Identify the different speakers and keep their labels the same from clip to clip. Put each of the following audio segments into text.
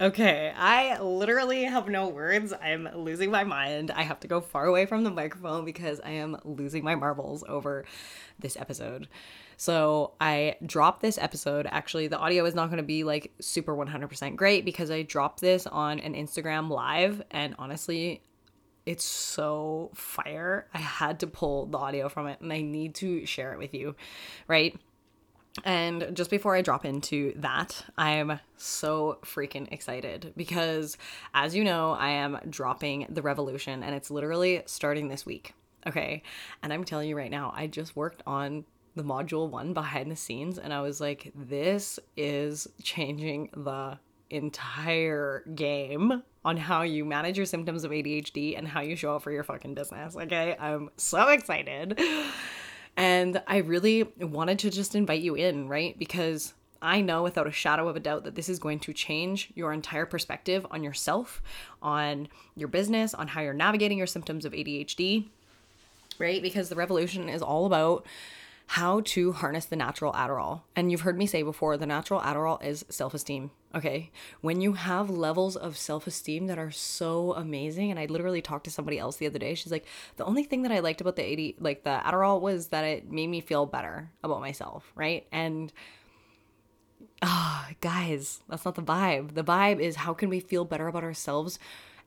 Speaker 1: Okay, I literally have no words. I'm losing my mind. I have to go far away from the microphone because I am losing my marbles over this episode. So, I dropped this episode. Actually, the audio is not going to be like super 100% great because I dropped this on an Instagram live and honestly, it's so fire. I had to pull the audio from it and I need to share it with you, right? And just before I drop into that, I'm so freaking excited because, as you know, I am dropping the revolution and it's literally starting this week. Okay. And I'm telling you right now, I just worked on the module one behind the scenes and I was like, this is changing the entire game on how you manage your symptoms of ADHD and how you show up for your fucking business. Okay. I'm so excited. And I really wanted to just invite you in, right? Because I know without a shadow of a doubt that this is going to change your entire perspective on yourself, on your business, on how you're navigating your symptoms of ADHD, right? Because the revolution is all about how to harness the natural Adderall. And you've heard me say before the natural Adderall is self esteem. Okay. When you have levels of self esteem that are so amazing, and I literally talked to somebody else the other day, she's like, the only thing that I liked about the 80, like the Adderall was that it made me feel better about myself. Right. And, ah, oh, guys, that's not the vibe. The vibe is how can we feel better about ourselves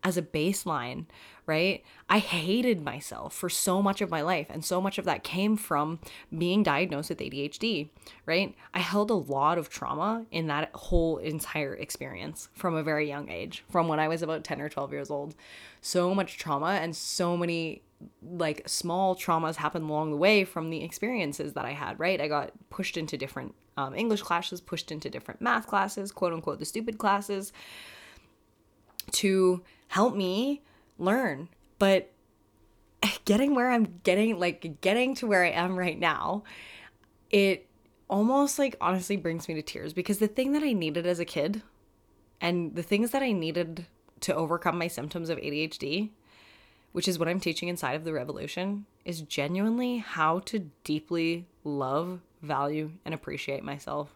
Speaker 1: as a baseline, right? I hated myself for so much of my life, and so much of that came from being diagnosed with ADHD, right? I held a lot of trauma in that whole entire experience from a very young age, from when I was about 10 or 12 years old. So much trauma and so many like small traumas happened along the way from the experiences that I had, right? I got pushed into different um, English classes, pushed into different math classes, quote unquote, the stupid classes, to help me learn. But getting where I'm getting, like getting to where I am right now, it almost like honestly brings me to tears because the thing that I needed as a kid and the things that I needed to overcome my symptoms of ADHD, which is what I'm teaching inside of the revolution, is genuinely how to deeply love, value, and appreciate myself.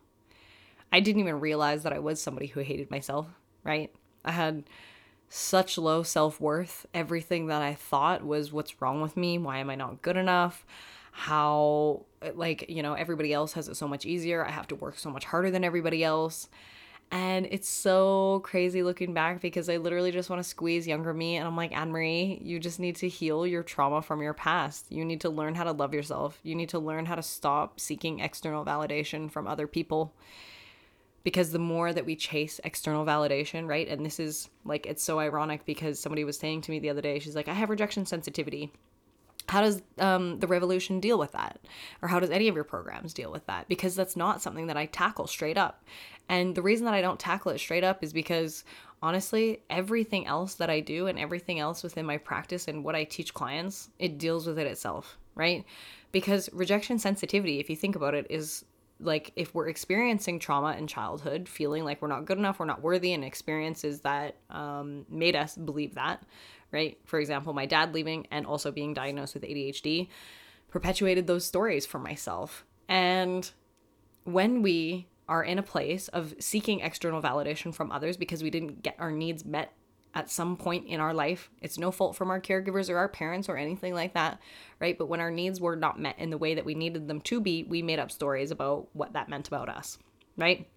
Speaker 1: I didn't even realize that I was somebody who hated myself, right? I had such low self worth. Everything that I thought was what's wrong with me? Why am I not good enough? How, like, you know, everybody else has it so much easier. I have to work so much harder than everybody else. And it's so crazy looking back because I literally just want to squeeze younger me. And I'm like, Anne Marie, you just need to heal your trauma from your past. You need to learn how to love yourself. You need to learn how to stop seeking external validation from other people because the more that we chase external validation, right? And this is like, it's so ironic because somebody was saying to me the other day, she's like, I have rejection sensitivity. How does um, the revolution deal with that? Or how does any of your programs deal with that? Because that's not something that I tackle straight up. And the reason that I don't tackle it straight up is because honestly, everything else that I do and everything else within my practice and what I teach clients, it deals with it itself, right? Because rejection sensitivity, if you think about it, is like if we're experiencing trauma in childhood feeling like we're not good enough we're not worthy and experiences that um, made us believe that right? For example my dad leaving and also being diagnosed with adhd perpetuated those stories for myself. And when we are in a place of seeking external validation from others because we didn't get our needs met at some point in our life. It's no fault from our caregivers or our parents or anything like that, right? But when our needs were not met in the way that we needed them to be, we made up stories about what that meant about us, right?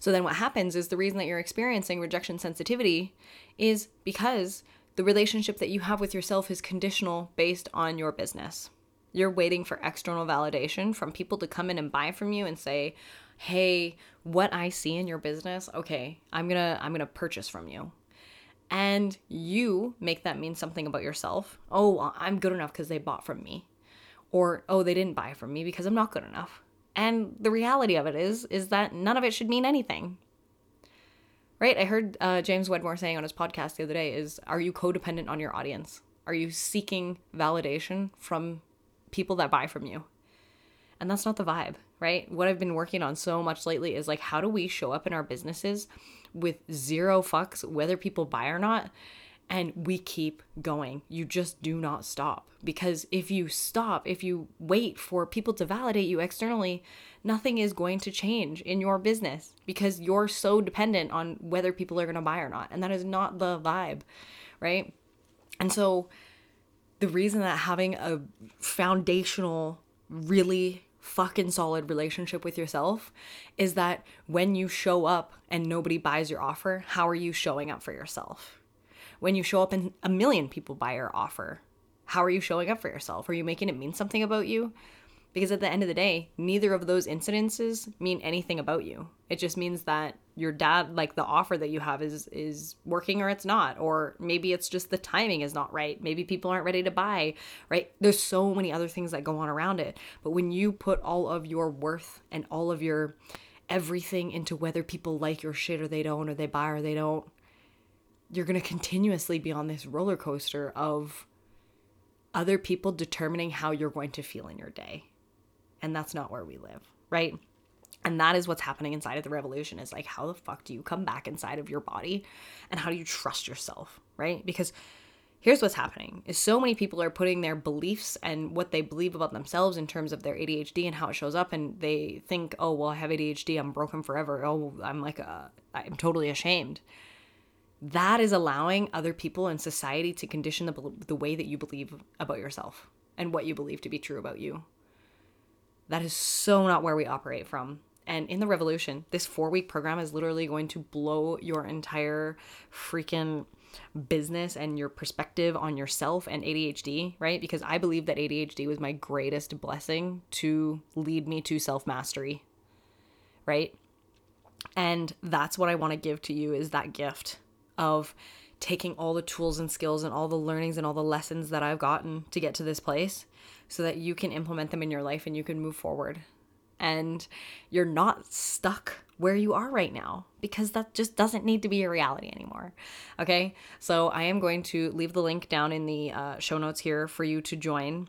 Speaker 1: So then what happens is the reason that you're experiencing rejection sensitivity is because the relationship that you have with yourself is conditional based on your business. You're waiting for external validation from people to come in and buy from you and say, "Hey, what I see in your business, okay, I'm going to I'm going to purchase from you." And you make that mean something about yourself. Oh, I'm good enough because they bought from me. Or, oh, they didn't buy from me because I'm not good enough. And the reality of it is, is that none of it should mean anything. Right? I heard uh, James Wedmore saying on his podcast the other day is, are you codependent on your audience? Are you seeking validation from people that buy from you? And that's not the vibe, right? What I've been working on so much lately is like, how do we show up in our businesses with zero fucks whether people buy or not and we keep going. You just do not stop. Because if you stop, if you wait for people to validate you externally, nothing is going to change in your business because you're so dependent on whether people are going to buy or not. And that is not the vibe, right? And so the reason that having a foundational, really fucking solid relationship with yourself is that when you show up and nobody buys your offer, how are you showing up for yourself? when you show up and a million people buy your offer? How are you showing up for yourself? Are you making it mean something about you? Because at the end of the day, neither of those incidences mean anything about you. It just means that your dad like the offer that you have is is working or it's not or maybe it's just the timing is not right. Maybe people aren't ready to buy, right? There's so many other things that go on around it. But when you put all of your worth and all of your everything into whether people like your shit or they don't or they buy or they don't, you're going to continuously be on this roller coaster of other people determining how you're going to feel in your day. And that's not where we live, right? And that is what's happening inside of the revolution is like, how the fuck do you come back inside of your body and how do you trust yourself, right? Because here's what's happening is so many people are putting their beliefs and what they believe about themselves in terms of their ADHD and how it shows up and they think, "Oh, well, I have ADHD, I'm broken forever. Oh, I'm like a I'm totally ashamed." that is allowing other people in society to condition the, the way that you believe about yourself and what you believe to be true about you. That is so not where we operate from. And in the revolution, this four week program is literally going to blow your entire freaking business and your perspective on yourself and ADHD, right? Because I believe that ADHD was my greatest blessing to lead me to self mastery, right? And that's what I want to give to you is that gift of taking all the tools and skills and all the learnings and all the lessons that I've gotten to get to this place so that you can implement them in your life and you can move forward. And you're not stuck where you are right now because that just doesn't need to be a reality anymore. Okay, so I am going to leave the link down in the uh, show notes here for you to join.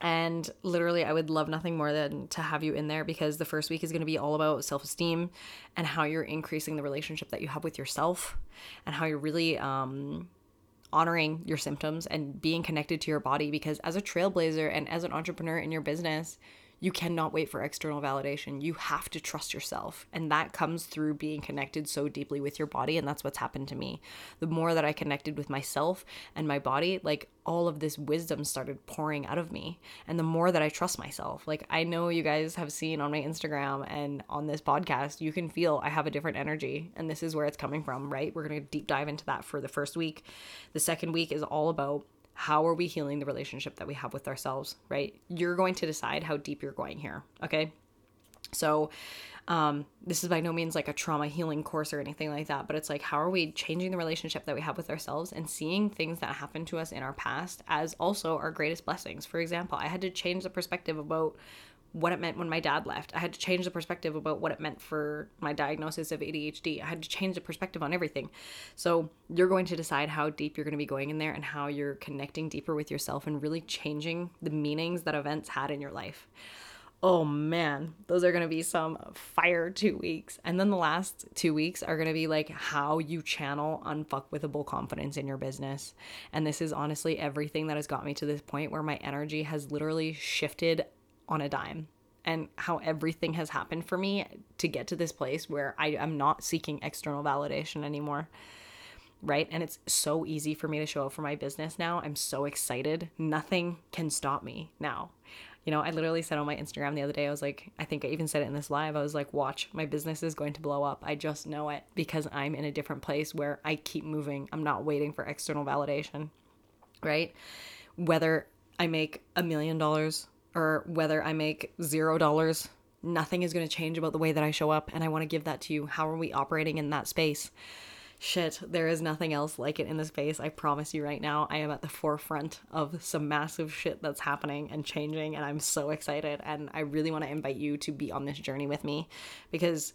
Speaker 1: And literally, I would love nothing more than to have you in there because the first week is going to be all about self esteem and how you're increasing the relationship that you have with yourself and how you're really um, honoring your symptoms and being connected to your body. Because as a trailblazer and as an entrepreneur in your business, you cannot wait for external validation. You have to trust yourself. And that comes through being connected so deeply with your body. And that's what's happened to me. The more that I connected with myself and my body, like all of this wisdom started pouring out of me. And the more that I trust myself, like I know you guys have seen on my Instagram and on this podcast, you can feel I have a different energy. And this is where it's coming from, right? We're going to deep dive into that for the first week. The second week is all about how are we healing the relationship that we have with ourselves, right? You're going to decide how deep you're going here, okay? So, um, this is by no means like a trauma healing course or anything like that, but it's like, how are we changing the relationship that we have with ourselves and seeing things that happened to us in our past as also our greatest blessings? For example, I had to change the perspective about what it meant when my dad left. I had to change the perspective about what it meant for my diagnosis of ADHD. I had to change the perspective on everything. So, you're going to decide how deep you're going to be going in there and how you're connecting deeper with yourself and really changing the meanings that events had in your life. Oh man, those are going to be some fire two weeks. And then the last two weeks are going to be like how you channel unfuckwithable confidence in your business. And this is honestly everything that has got me to this point where my energy has literally shifted on a dime and how everything has happened for me to get to this place where I am not seeking external validation anymore. Right. And it's so easy for me to show up for my business now. I'm so excited. Nothing can stop me now. You know, I literally said on my Instagram the other day, I was like, I think I even said it in this live. I was like, watch, my business is going to blow up. I just know it because I'm in a different place where I keep moving. I'm not waiting for external validation. Right. Whether I make a million dollars or whether I make zero dollars, nothing is going to change about the way that I show up. And I want to give that to you. How are we operating in that space? Shit, there is nothing else like it in the space. I promise you right now, I am at the forefront of some massive shit that's happening and changing. And I'm so excited. And I really want to invite you to be on this journey with me because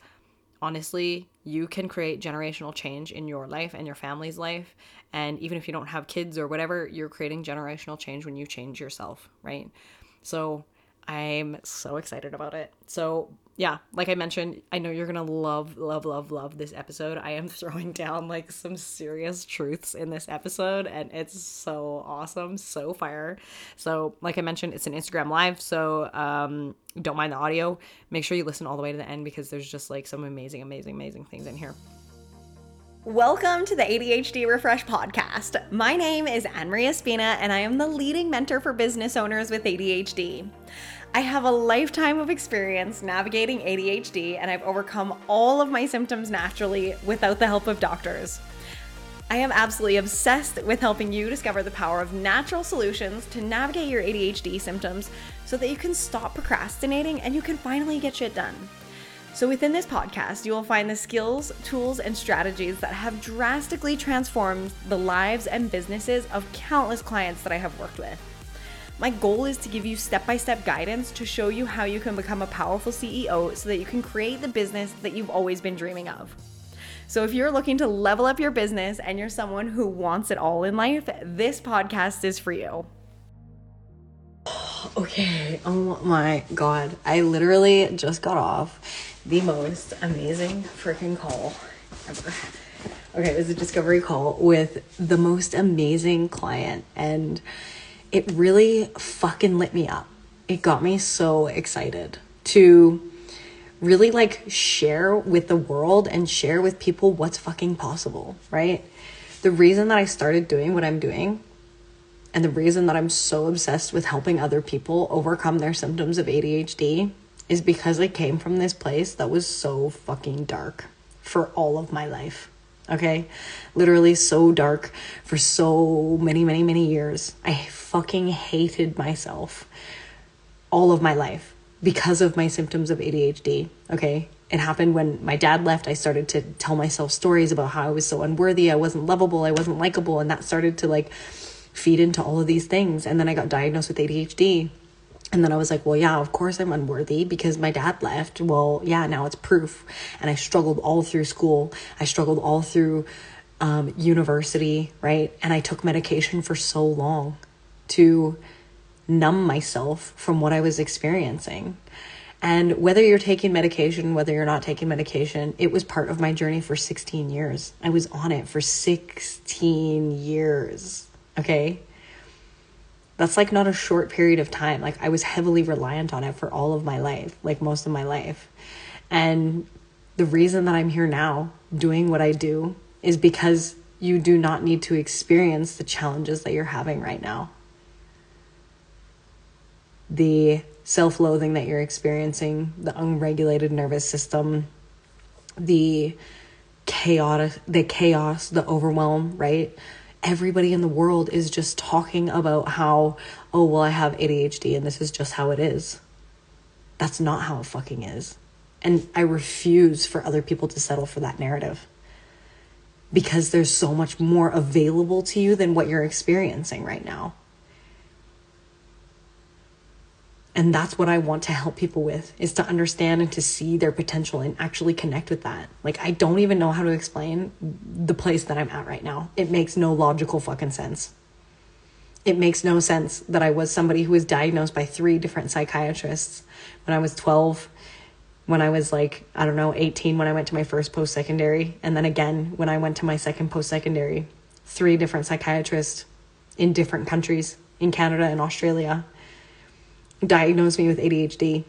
Speaker 1: honestly, you can create generational change in your life and your family's life. And even if you don't have kids or whatever, you're creating generational change when you change yourself, right? So I'm so excited about it. So, yeah, like I mentioned, I know you're to love, love, love, love this episode. I am throwing down like some serious truths in this episode, and it's so awesome, so fire. So, like I mentioned, it's an Instagram live. So, um, don't mind the audio. Make sure you listen all the way to the end because there's just like some amazing, amazing, amazing things in here. Welcome to the ADHD Refresh podcast. My name is Anne Marie Espina, and I am the leading mentor for business owners with ADHD. I have a lifetime of experience navigating ADHD, and I've overcome all of my symptoms naturally without the help of doctors. I am absolutely obsessed with helping you discover the power of natural solutions to navigate your ADHD symptoms so that you can stop procrastinating and you can finally get shit done. So, within this podcast, you will find the skills, tools, and strategies that have drastically transformed the lives and businesses of countless clients that I have worked with. My goal is to give you step by step guidance to show you how you can become a powerful CEO so that you can create the business that you've always been dreaming of. So, if you're looking to level up your business and you're someone who wants it all in life, this podcast is for you. Okay, oh my god. I literally just got off the most amazing freaking call ever. Okay, it was a discovery call with the most amazing client, and it really fucking lit me up. It got me so excited to really like share with the world and share with people what's fucking possible, right? The reason that I started doing what I'm doing and the reason that I'm so obsessed with helping other people overcome their symptoms of ADHD is because I came from this place that was so fucking dark for all of my life. Okay? Literally so dark for so many, many, many years. I fucking hated myself all of my life because of my symptoms of ADHD. Okay? It happened when my dad left. I started to tell myself stories about how I was so unworthy, I wasn't lovable, I wasn't likable, and that started to like feed into all of these things. And then I got diagnosed with ADHD. And then I was like, well, yeah, of course I'm unworthy because my dad left. Well, yeah, now it's proof. And I struggled all through school. I struggled all through um, university, right? And I took medication for so long to numb myself from what I was experiencing. And whether you're taking medication, whether you're not taking medication, it was part of my journey for 16 years. I was on it for 16 years. Okay. That's like not a short period of time. Like I was heavily reliant on it for all of my life, like most of my life. And the reason that I'm here now doing what I do is because you do not need to experience the challenges that you're having right now. The self loathing that you're experiencing, the unregulated nervous system, the chaotic, the chaos, the overwhelm, right? Everybody in the world is just talking about how, oh, well, I have ADHD and this is just how it is. That's not how it fucking is. And I refuse for other people to settle for that narrative because there's so much more available to you than what you're experiencing right now. And that's what i want to help people with is to understand and to see their potential and actually connect with that. Like i don't even know how to explain the place that i'm at right now. It makes no logical fucking sense. It makes no sense that i was somebody who was diagnosed by three different psychiatrists when i was 12 when i was like i don't know 18 when i went to my first post-secondary and then again when i went to my second post-secondary. Three different psychiatrists in different countries in canada and australia diagnosed me with ADHD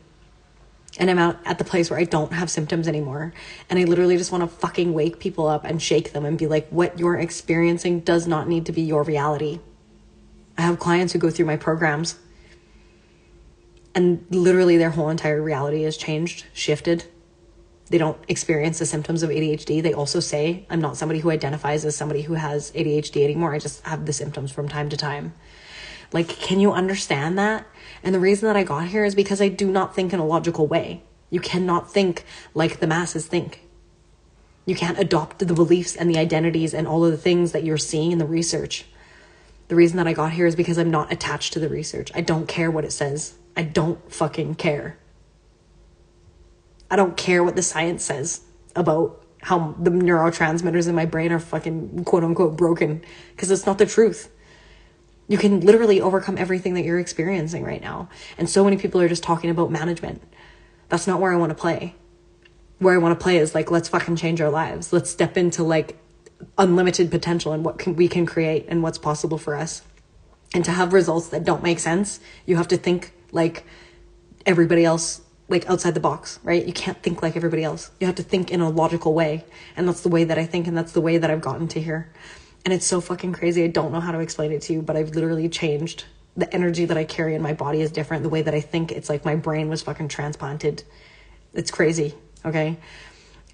Speaker 1: and I'm out at the place where I don't have symptoms anymore. And I literally just want to fucking wake people up and shake them and be like, what you're experiencing does not need to be your reality. I have clients who go through my programs and literally their whole entire reality has changed, shifted. They don't experience the symptoms of ADHD. They also say, I'm not somebody who identifies as somebody who has ADHD anymore. I just have the symptoms from time to time. Like, can you understand that? And the reason that I got here is because I do not think in a logical way. You cannot think like the masses think. You can't adopt the beliefs and the identities and all of the things that you're seeing in the research. The reason that I got here is because I'm not attached to the research. I don't care what it says. I don't fucking care. I don't care what the science says about how the neurotransmitters in my brain are fucking quote unquote broken because it's not the truth You can literally overcome everything that you're experiencing right now. And so many people are just talking about management. That's not where I want to play. Where I want to play is like, let's fucking change our lives. Let's step into like unlimited potential and what can, we can create and what's possible for us. And to have results that don't make sense, you have to think like everybody else, like outside the box, right? You can't think like everybody else. You have to think in a logical way. And that's the way that I think, and that's the way that I've gotten to here. And it's so fucking crazy. I don't know how to explain it to you, but I've literally changed. The energy that I carry in my body is different. The way that I think, it's like my brain was fucking transplanted. It's crazy, okay?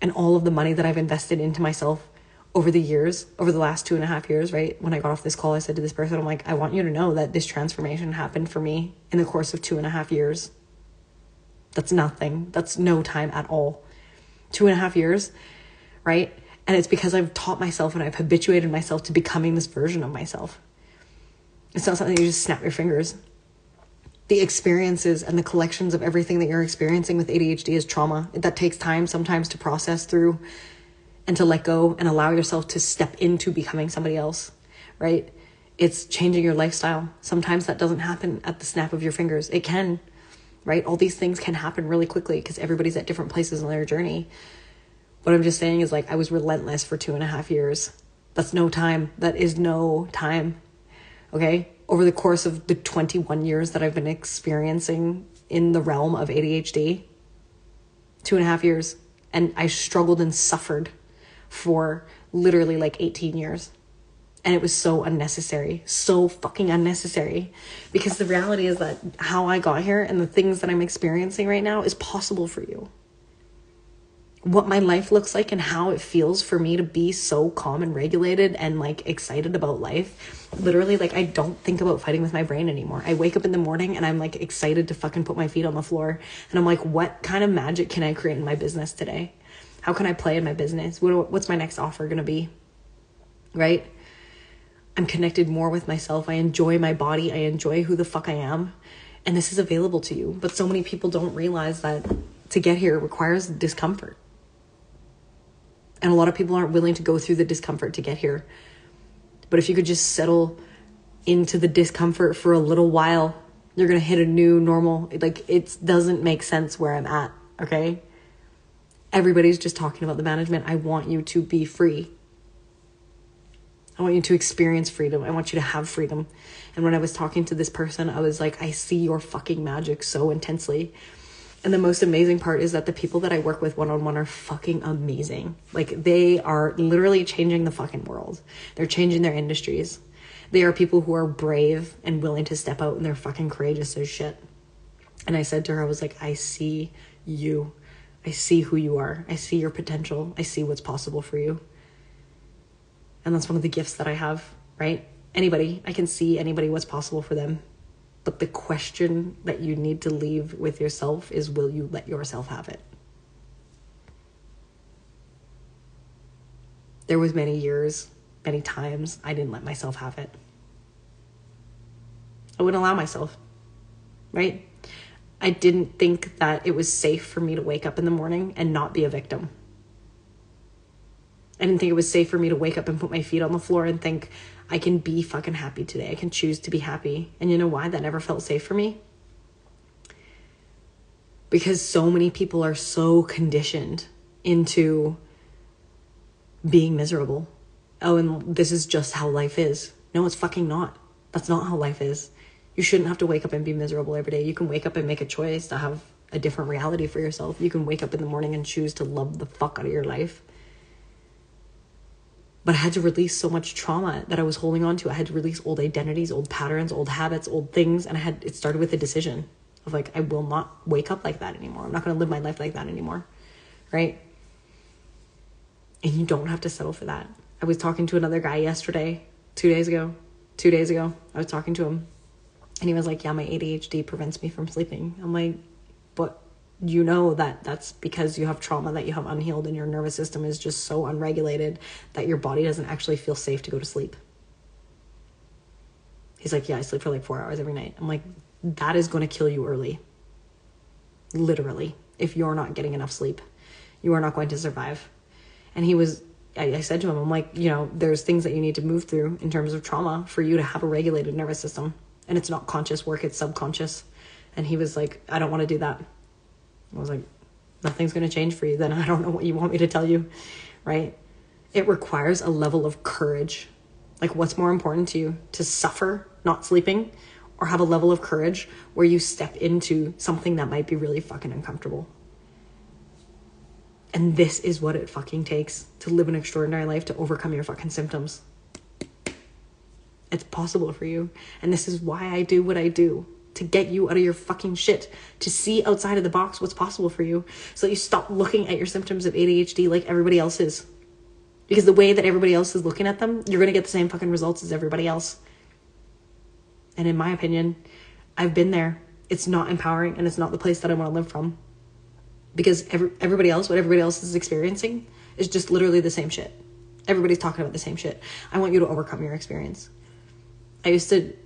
Speaker 1: And all of the money that I've invested into myself over the years, over the last two and a half years, right? When I got off this call, I said to this person, I'm like, I want you to know that this transformation happened for me in the course of two and a half years. That's nothing. That's no time at all. Two and a half years, right? And it's because I've taught myself and I've habituated myself to becoming this version of myself. It's not something you just snap your fingers. The experiences and the collections of everything that you're experiencing with ADHD is trauma. That takes time sometimes to process through and to let go and allow yourself to step into becoming somebody else, right? It's changing your lifestyle. Sometimes that doesn't happen at the snap of your fingers. It can, right? All these things can happen really quickly because everybody's at different places in their journey. What I'm just saying is like I was relentless for two and a half years. That's no time. That is no time. Okay? Over the course of the 21 years that I've been experiencing in the realm of ADHD, two and a half years. And I struggled and suffered for literally like 18 years. And it was so unnecessary, so fucking unnecessary. Because the reality is that how I got here and the things that I'm experiencing right now is possible for you what my life looks like and how it feels for me to be so calm and regulated and like excited about life. Literally, like I don't think about fighting with my brain anymore. I wake up in the morning and I'm like excited to fucking put my feet on the floor. And I'm like, what kind of magic can I create in my business today? How can I play in my business? What, what's my next offer gonna be? Right? I'm connected more with myself. I enjoy my body. I enjoy who the fuck I am. And this is available to you. But so many people don't realize that to get here requires discomfort and a lot of people aren't willing to go through the discomfort to get here. But if you could just settle into the discomfort for a little while, you're going to hit a new normal. Like it doesn't make sense where I'm at, okay? Everybody's just talking about the management. I want you to be free. I want you to experience freedom. I want you to have freedom. And when I was talking to this person, I was like, I see your fucking magic so intensely. And the most amazing part is that the people that I work with one on one are fucking amazing. Like they are literally changing the fucking world. They're changing their industries. They are people who are brave and willing to step out and they're fucking courageous as shit. And I said to her, I was like, I see you. I see who you are. I see your potential. I see what's possible for you. And that's one of the gifts that I have, right? Anybody, I can see anybody what's possible for them. But the question that you need to leave with yourself is will you let yourself have it? There was many years, many times I didn't let myself have it. I wouldn't allow myself. Right? I didn't think that it was safe for me to wake up in the morning and not be a victim. I didn't think it was safe for me to wake up and put my feet on the floor and think, I can be fucking happy today. I can choose to be happy. And you know why that never felt safe for me? Because so many people are so conditioned into being miserable. Oh, and this is just how life is. No, it's fucking not. That's not how life is. You shouldn't have to wake up and be miserable every day. You can wake up and make a choice to have a different reality for yourself. You can wake up in the morning and choose to love the fuck out of your life but I had to release so much trauma that I was holding on to. I had to release old identities, old patterns, old habits, old things. And I had, it started with a decision of like, I will not wake up like that anymore. I'm not going to live my life like that anymore. Right. And you don't have to settle for that. I was talking to another guy yesterday, two days ago, two days ago. I was talking to him and he was like, Yeah, my ADHD prevents me from sleeping. I'm like, But you know that that's because you have trauma that you have unhealed and your nervous system is just so unregulated that your body doesn't actually feel safe to go to sleep. He's like, Yeah, I sleep for like four hours every night. I'm like, That is going to kill you early. Literally, if you're not getting enough sleep, you are not going to survive. And he was I, I said to him, I'm like, you know, there's things that you need to move through in terms of trauma for you to have a regulated nervous system. And it's not conscious work, it's subconscious. And he was like, I don't want to do that. I was like, nothing's going to change for you. Then I don't know what you want me to tell you, right? It requires a level of courage. Like, what's more important to you? To suffer not sleeping or have a level of courage where you step into something that might be really fucking uncomfortable? And this is what it fucking takes to live an extraordinary life to overcome your fucking symptoms. It's possible for you. And this is why I do what I do to get you out of your fucking shit, to see outside of the box what's possible for you, so that you stop looking at your symptoms of ADHD like everybody else is. Because the way that everybody else is looking at them, you're gonna get the same fucking results as everybody else. And in my opinion, I've been there. It's not empowering and it's not the place that I wanna live from because every, everybody else, what everybody else is experiencing, is just literally the same shit. Everybody's talking about the same shit. I want you to overcome your experience. I used to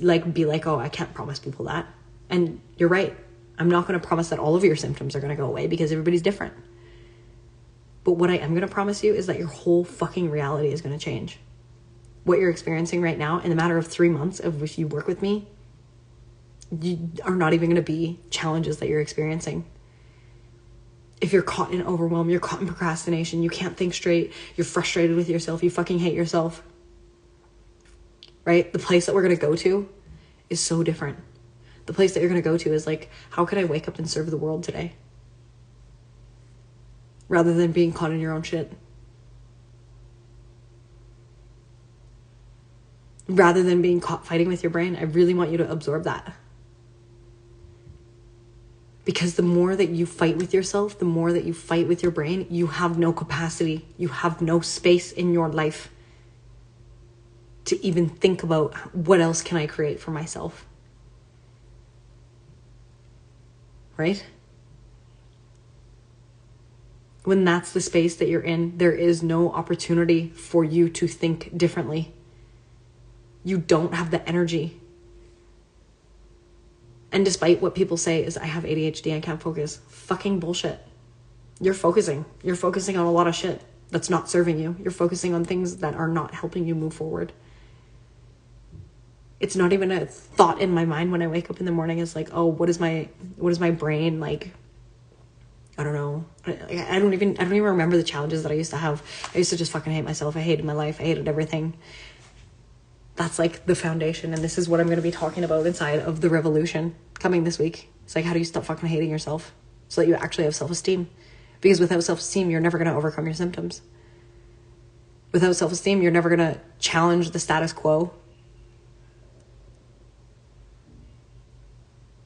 Speaker 1: like be like, oh, I can't promise people that. And you're right. I'm not going to promise that all of your symptoms are going to go away because everybody's different. But what I am going to promise you is that your whole fucking reality is going to change. What you're experiencing right now, in the matter of three months of which you work with me, you are not even going to be challenges that you're experiencing if you're caught in overwhelm, you're caught in procrastination, you can't think straight, you're frustrated with yourself, you fucking hate yourself. Right? The place that we're going to go to is so different. The place that you're going to go to is like, how could I wake up and serve the world today? Rather than being caught in your own shit. Rather than being caught fighting with your brain, I really want you to absorb that. Because the more that you fight with yourself, the more that you fight with your brain, you have no capacity, you have no space in your life to even think about what else can I create for myself. Right? When that's the space that you're in, there is no opportunity for you to think differently. You don't have the energy and despite what people say is I have ADHD, I can't focus. Fucking bullshit. You're focusing. You're focusing on a lot of shit that's not serving you. You're focusing on things that are not helping you move forward. It's not even a thought in my mind when I wake up in the morning is like, "Oh, what is my what is my brain like I don't know. I, I don't even I don't even remember the challenges that I used to have. I used to just fucking hate myself. I hated my life. I hated everything that's like the foundation and this is what i'm to be talking about inside of the revolution coming this week it's like how do you stop fucking hating yourself so that you actually have self-esteem because without self-esteem you're never to overcome your symptoms without self-esteem you're never to challenge the status quo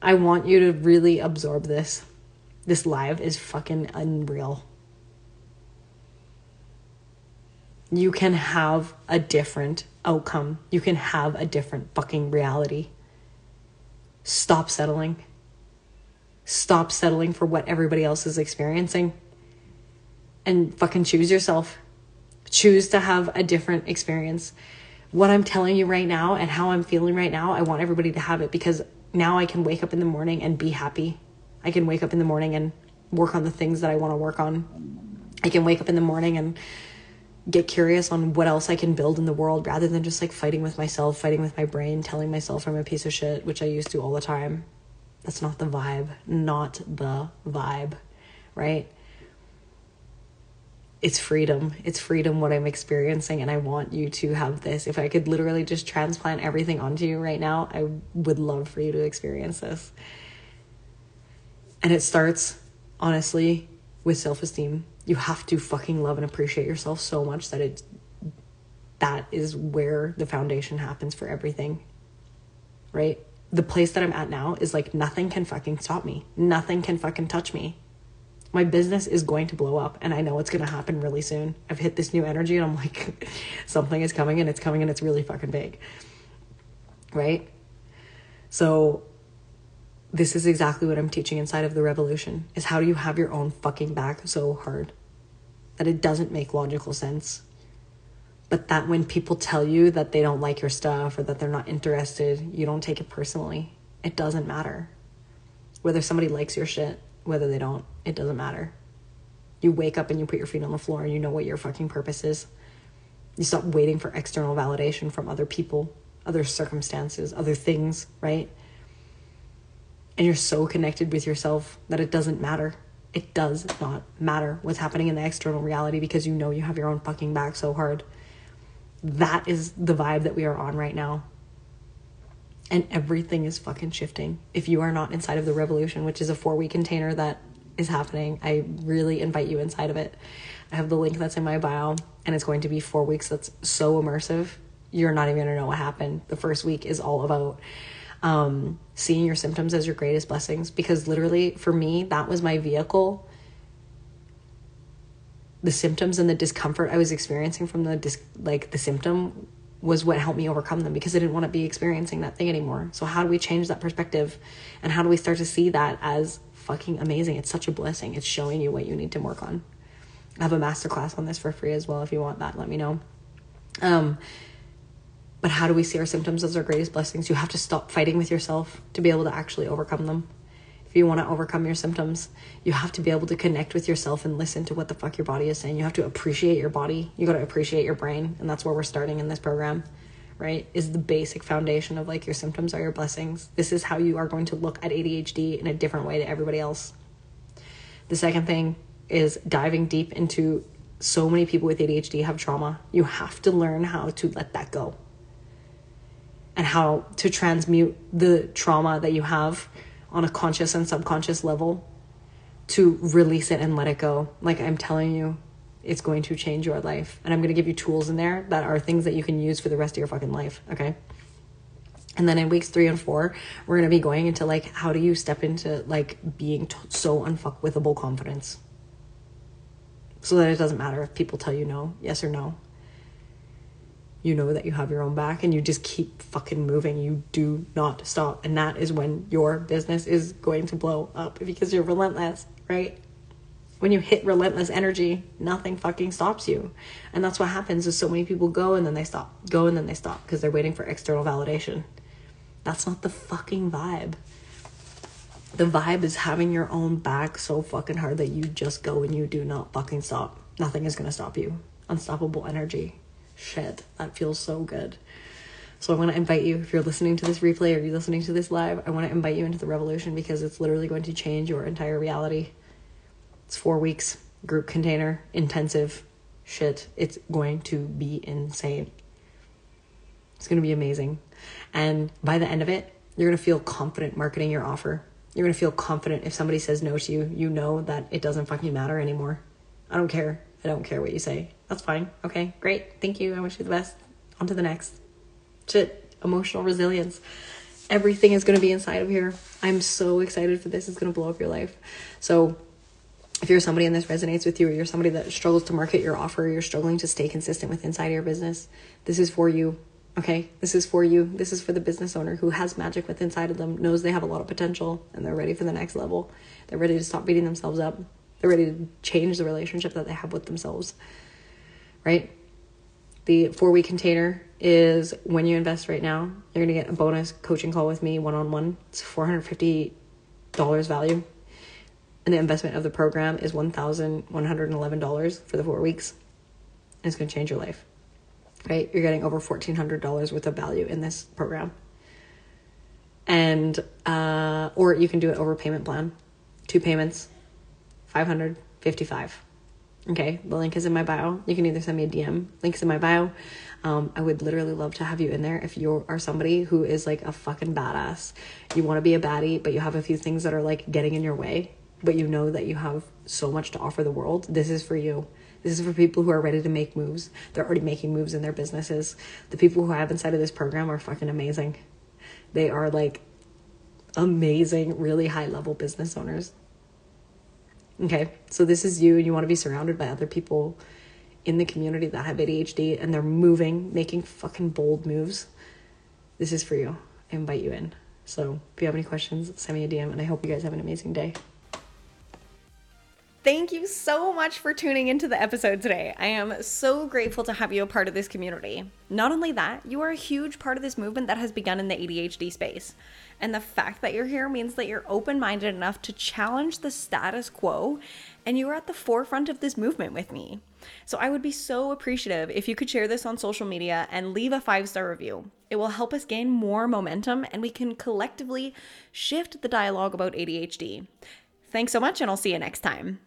Speaker 1: i want you to really absorb this this live is fucking unreal you can have a different outcome. You can have a different fucking reality. Stop settling. Stop settling for what everybody else is experiencing. And fucking choose yourself. Choose to have a different experience. What I'm telling you right now and how I'm feeling right now, I want everybody to have it because now I can wake up in the morning and be happy. I can wake up in the morning and work on the things that I want to work on. I can wake up in the morning and get curious on what else I can build in the world rather than just like fighting with myself, fighting with my brain, telling myself I'm a piece of shit, which I used to all the time. That's not the vibe. Not the vibe, right? It's freedom. It's freedom what I'm experiencing, and I want you to have this. If I could literally just transplant everything onto you right now, I would love for you to experience this. And it starts, honestly, with self esteem you have to fucking love and appreciate yourself so much that it that is where the foundation happens for everything. Right? The place that I'm at now is like nothing can fucking stop me. Nothing can fucking touch me. My business is going to blow up and I know it's going to happen really soon. I've hit this new energy and I'm like something is coming and it's coming and it's really fucking big. Right? So this is exactly what I'm teaching inside of the revolution is how do you have your own fucking back so hard that it doesn't make logical sense. But that when people tell you that they don't like your stuff or that they're not interested, you don't take it personally. It doesn't matter. Whether somebody likes your shit, whether they don't, it doesn't matter. You wake up and you put your feet on the floor and you know what your fucking purpose is. You stop waiting for external validation from other people, other circumstances, other things, right? And you're so connected with yourself that it doesn't matter. It does not matter what's happening in the external reality because you know you have your own fucking back so hard. That is the vibe that we are on right now. And everything is fucking shifting. If you are not inside of the revolution, which is a four week container that is happening, I really invite you inside of it. I have the link that's in my bio, and it's going to be four weeks that's so immersive. You're not even gonna know what happened. The first week is all about um, seeing your symptoms as your greatest blessings because literally for me, that was my vehicle. The symptoms and the discomfort I was experiencing from the dis- like the symptom was what helped me overcome them because I didn't want to be experiencing that thing anymore. So how do we change that perspective and how do we start to see that as fucking amazing? It's such a blessing. It's showing you what you need to work on. I have a masterclass on this for free as well. If you want that, let me know. Um, but how do we see our symptoms as our greatest blessings? You have to stop fighting with yourself to be able to actually overcome them. If you want to overcome your symptoms, you have to be able to connect with yourself and listen to what the fuck your body is saying. You have to appreciate your body. You got to appreciate your brain. And that's where we're starting in this program, right? Is the basic foundation of like your symptoms are your blessings. This is how you are going to look at ADHD in a different way to everybody else. The second thing is diving deep into so many people with ADHD have trauma. You have to learn how to let that go and how to transmute the trauma that you have on a conscious and subconscious level to release it and let it go. Like I'm telling you, it's going to change your life. And I'm going to give you tools in there that are things that you can use for the rest of your fucking life. Okay. And then in weeks three and four, we're going to be going into like, how do you step into like being t- so unfuckwithable confidence? So that it doesn't matter if people tell you no, yes or no you know that you have your own back and you just keep fucking moving. You do not stop. And that is when your business is going to blow up because you're relentless, right? When you hit relentless energy, nothing fucking stops you. And that's what happens is so many people go and then they stop, go and then they stop because they're waiting for external validation. That's not the fucking vibe. The vibe is having your own back so fucking hard that you just go and you do not fucking stop. Nothing is to stop you. Unstoppable energy shit, that feels so good. So I want to invite you, if you're listening to this replay or you're listening to this live, I want to invite you into the revolution because it's literally going to change your entire reality. It's four weeks, group container, intensive shit. It's going to be insane. It's going to be amazing. And by the end of it, you're going to feel confident marketing your offer. You're going to feel confident if somebody says no to you, you know that it doesn't fucking matter anymore. I don't care. I don't care what you say. That's fine. Okay, great. Thank you. I wish you the best. On to the next. Shit, emotional resilience. Everything is going to be inside of here. I'm so excited for this. It's going to blow up your life. So, if you're somebody and this resonates with you, or you're somebody that struggles to market your offer, you're struggling to stay consistent with inside of your business, this is for you. Okay, this is for you. This is for the business owner who has magic within inside of them, knows they have a lot of potential, and they're ready for the next level. They're ready to stop beating themselves up. They're ready to change the relationship that they have with themselves right? The four week container is when you invest right now, you're going to get a bonus coaching call with me one on one. It's $450 value. And the investment of the program is $1,111 for the four weeks. And it's going to change your life, right? You're getting over $1,400 worth of value in this program. And, uh, or you can do it over payment plan, two payments, 555 Okay, the link is in my bio. You can either send me a DM. Link's in my bio. Um, I would literally love to have you in there if you are somebody who is like a fucking badass. You want to be a baddie, but you have a few things that are like getting in your way, but you know that you have so much to offer the world. This is for you. This is for people who are ready to make moves. They're already making moves in their businesses. The people who I have inside of this program are fucking amazing. They are like amazing, really high level business owners. Okay, so this is you, and you want to be surrounded by other people in the community that have ADHD and they're moving, making fucking bold moves. This is for you. I invite you in. So if you have any questions, send me a DM, and I hope you guys have an amazing day. Thank you so much for tuning into the episode today. I am so grateful to have you a part of this community. Not only that, you are a huge part of this movement that has begun in the ADHD space. And the fact that you're here means that you're open minded enough to challenge the status quo, and you are at the forefront of this movement with me. So I would be so appreciative if you could share this on social media and leave a five star review. It will help us gain more momentum and we can collectively shift the dialogue about ADHD. Thanks so much, and I'll see you next time.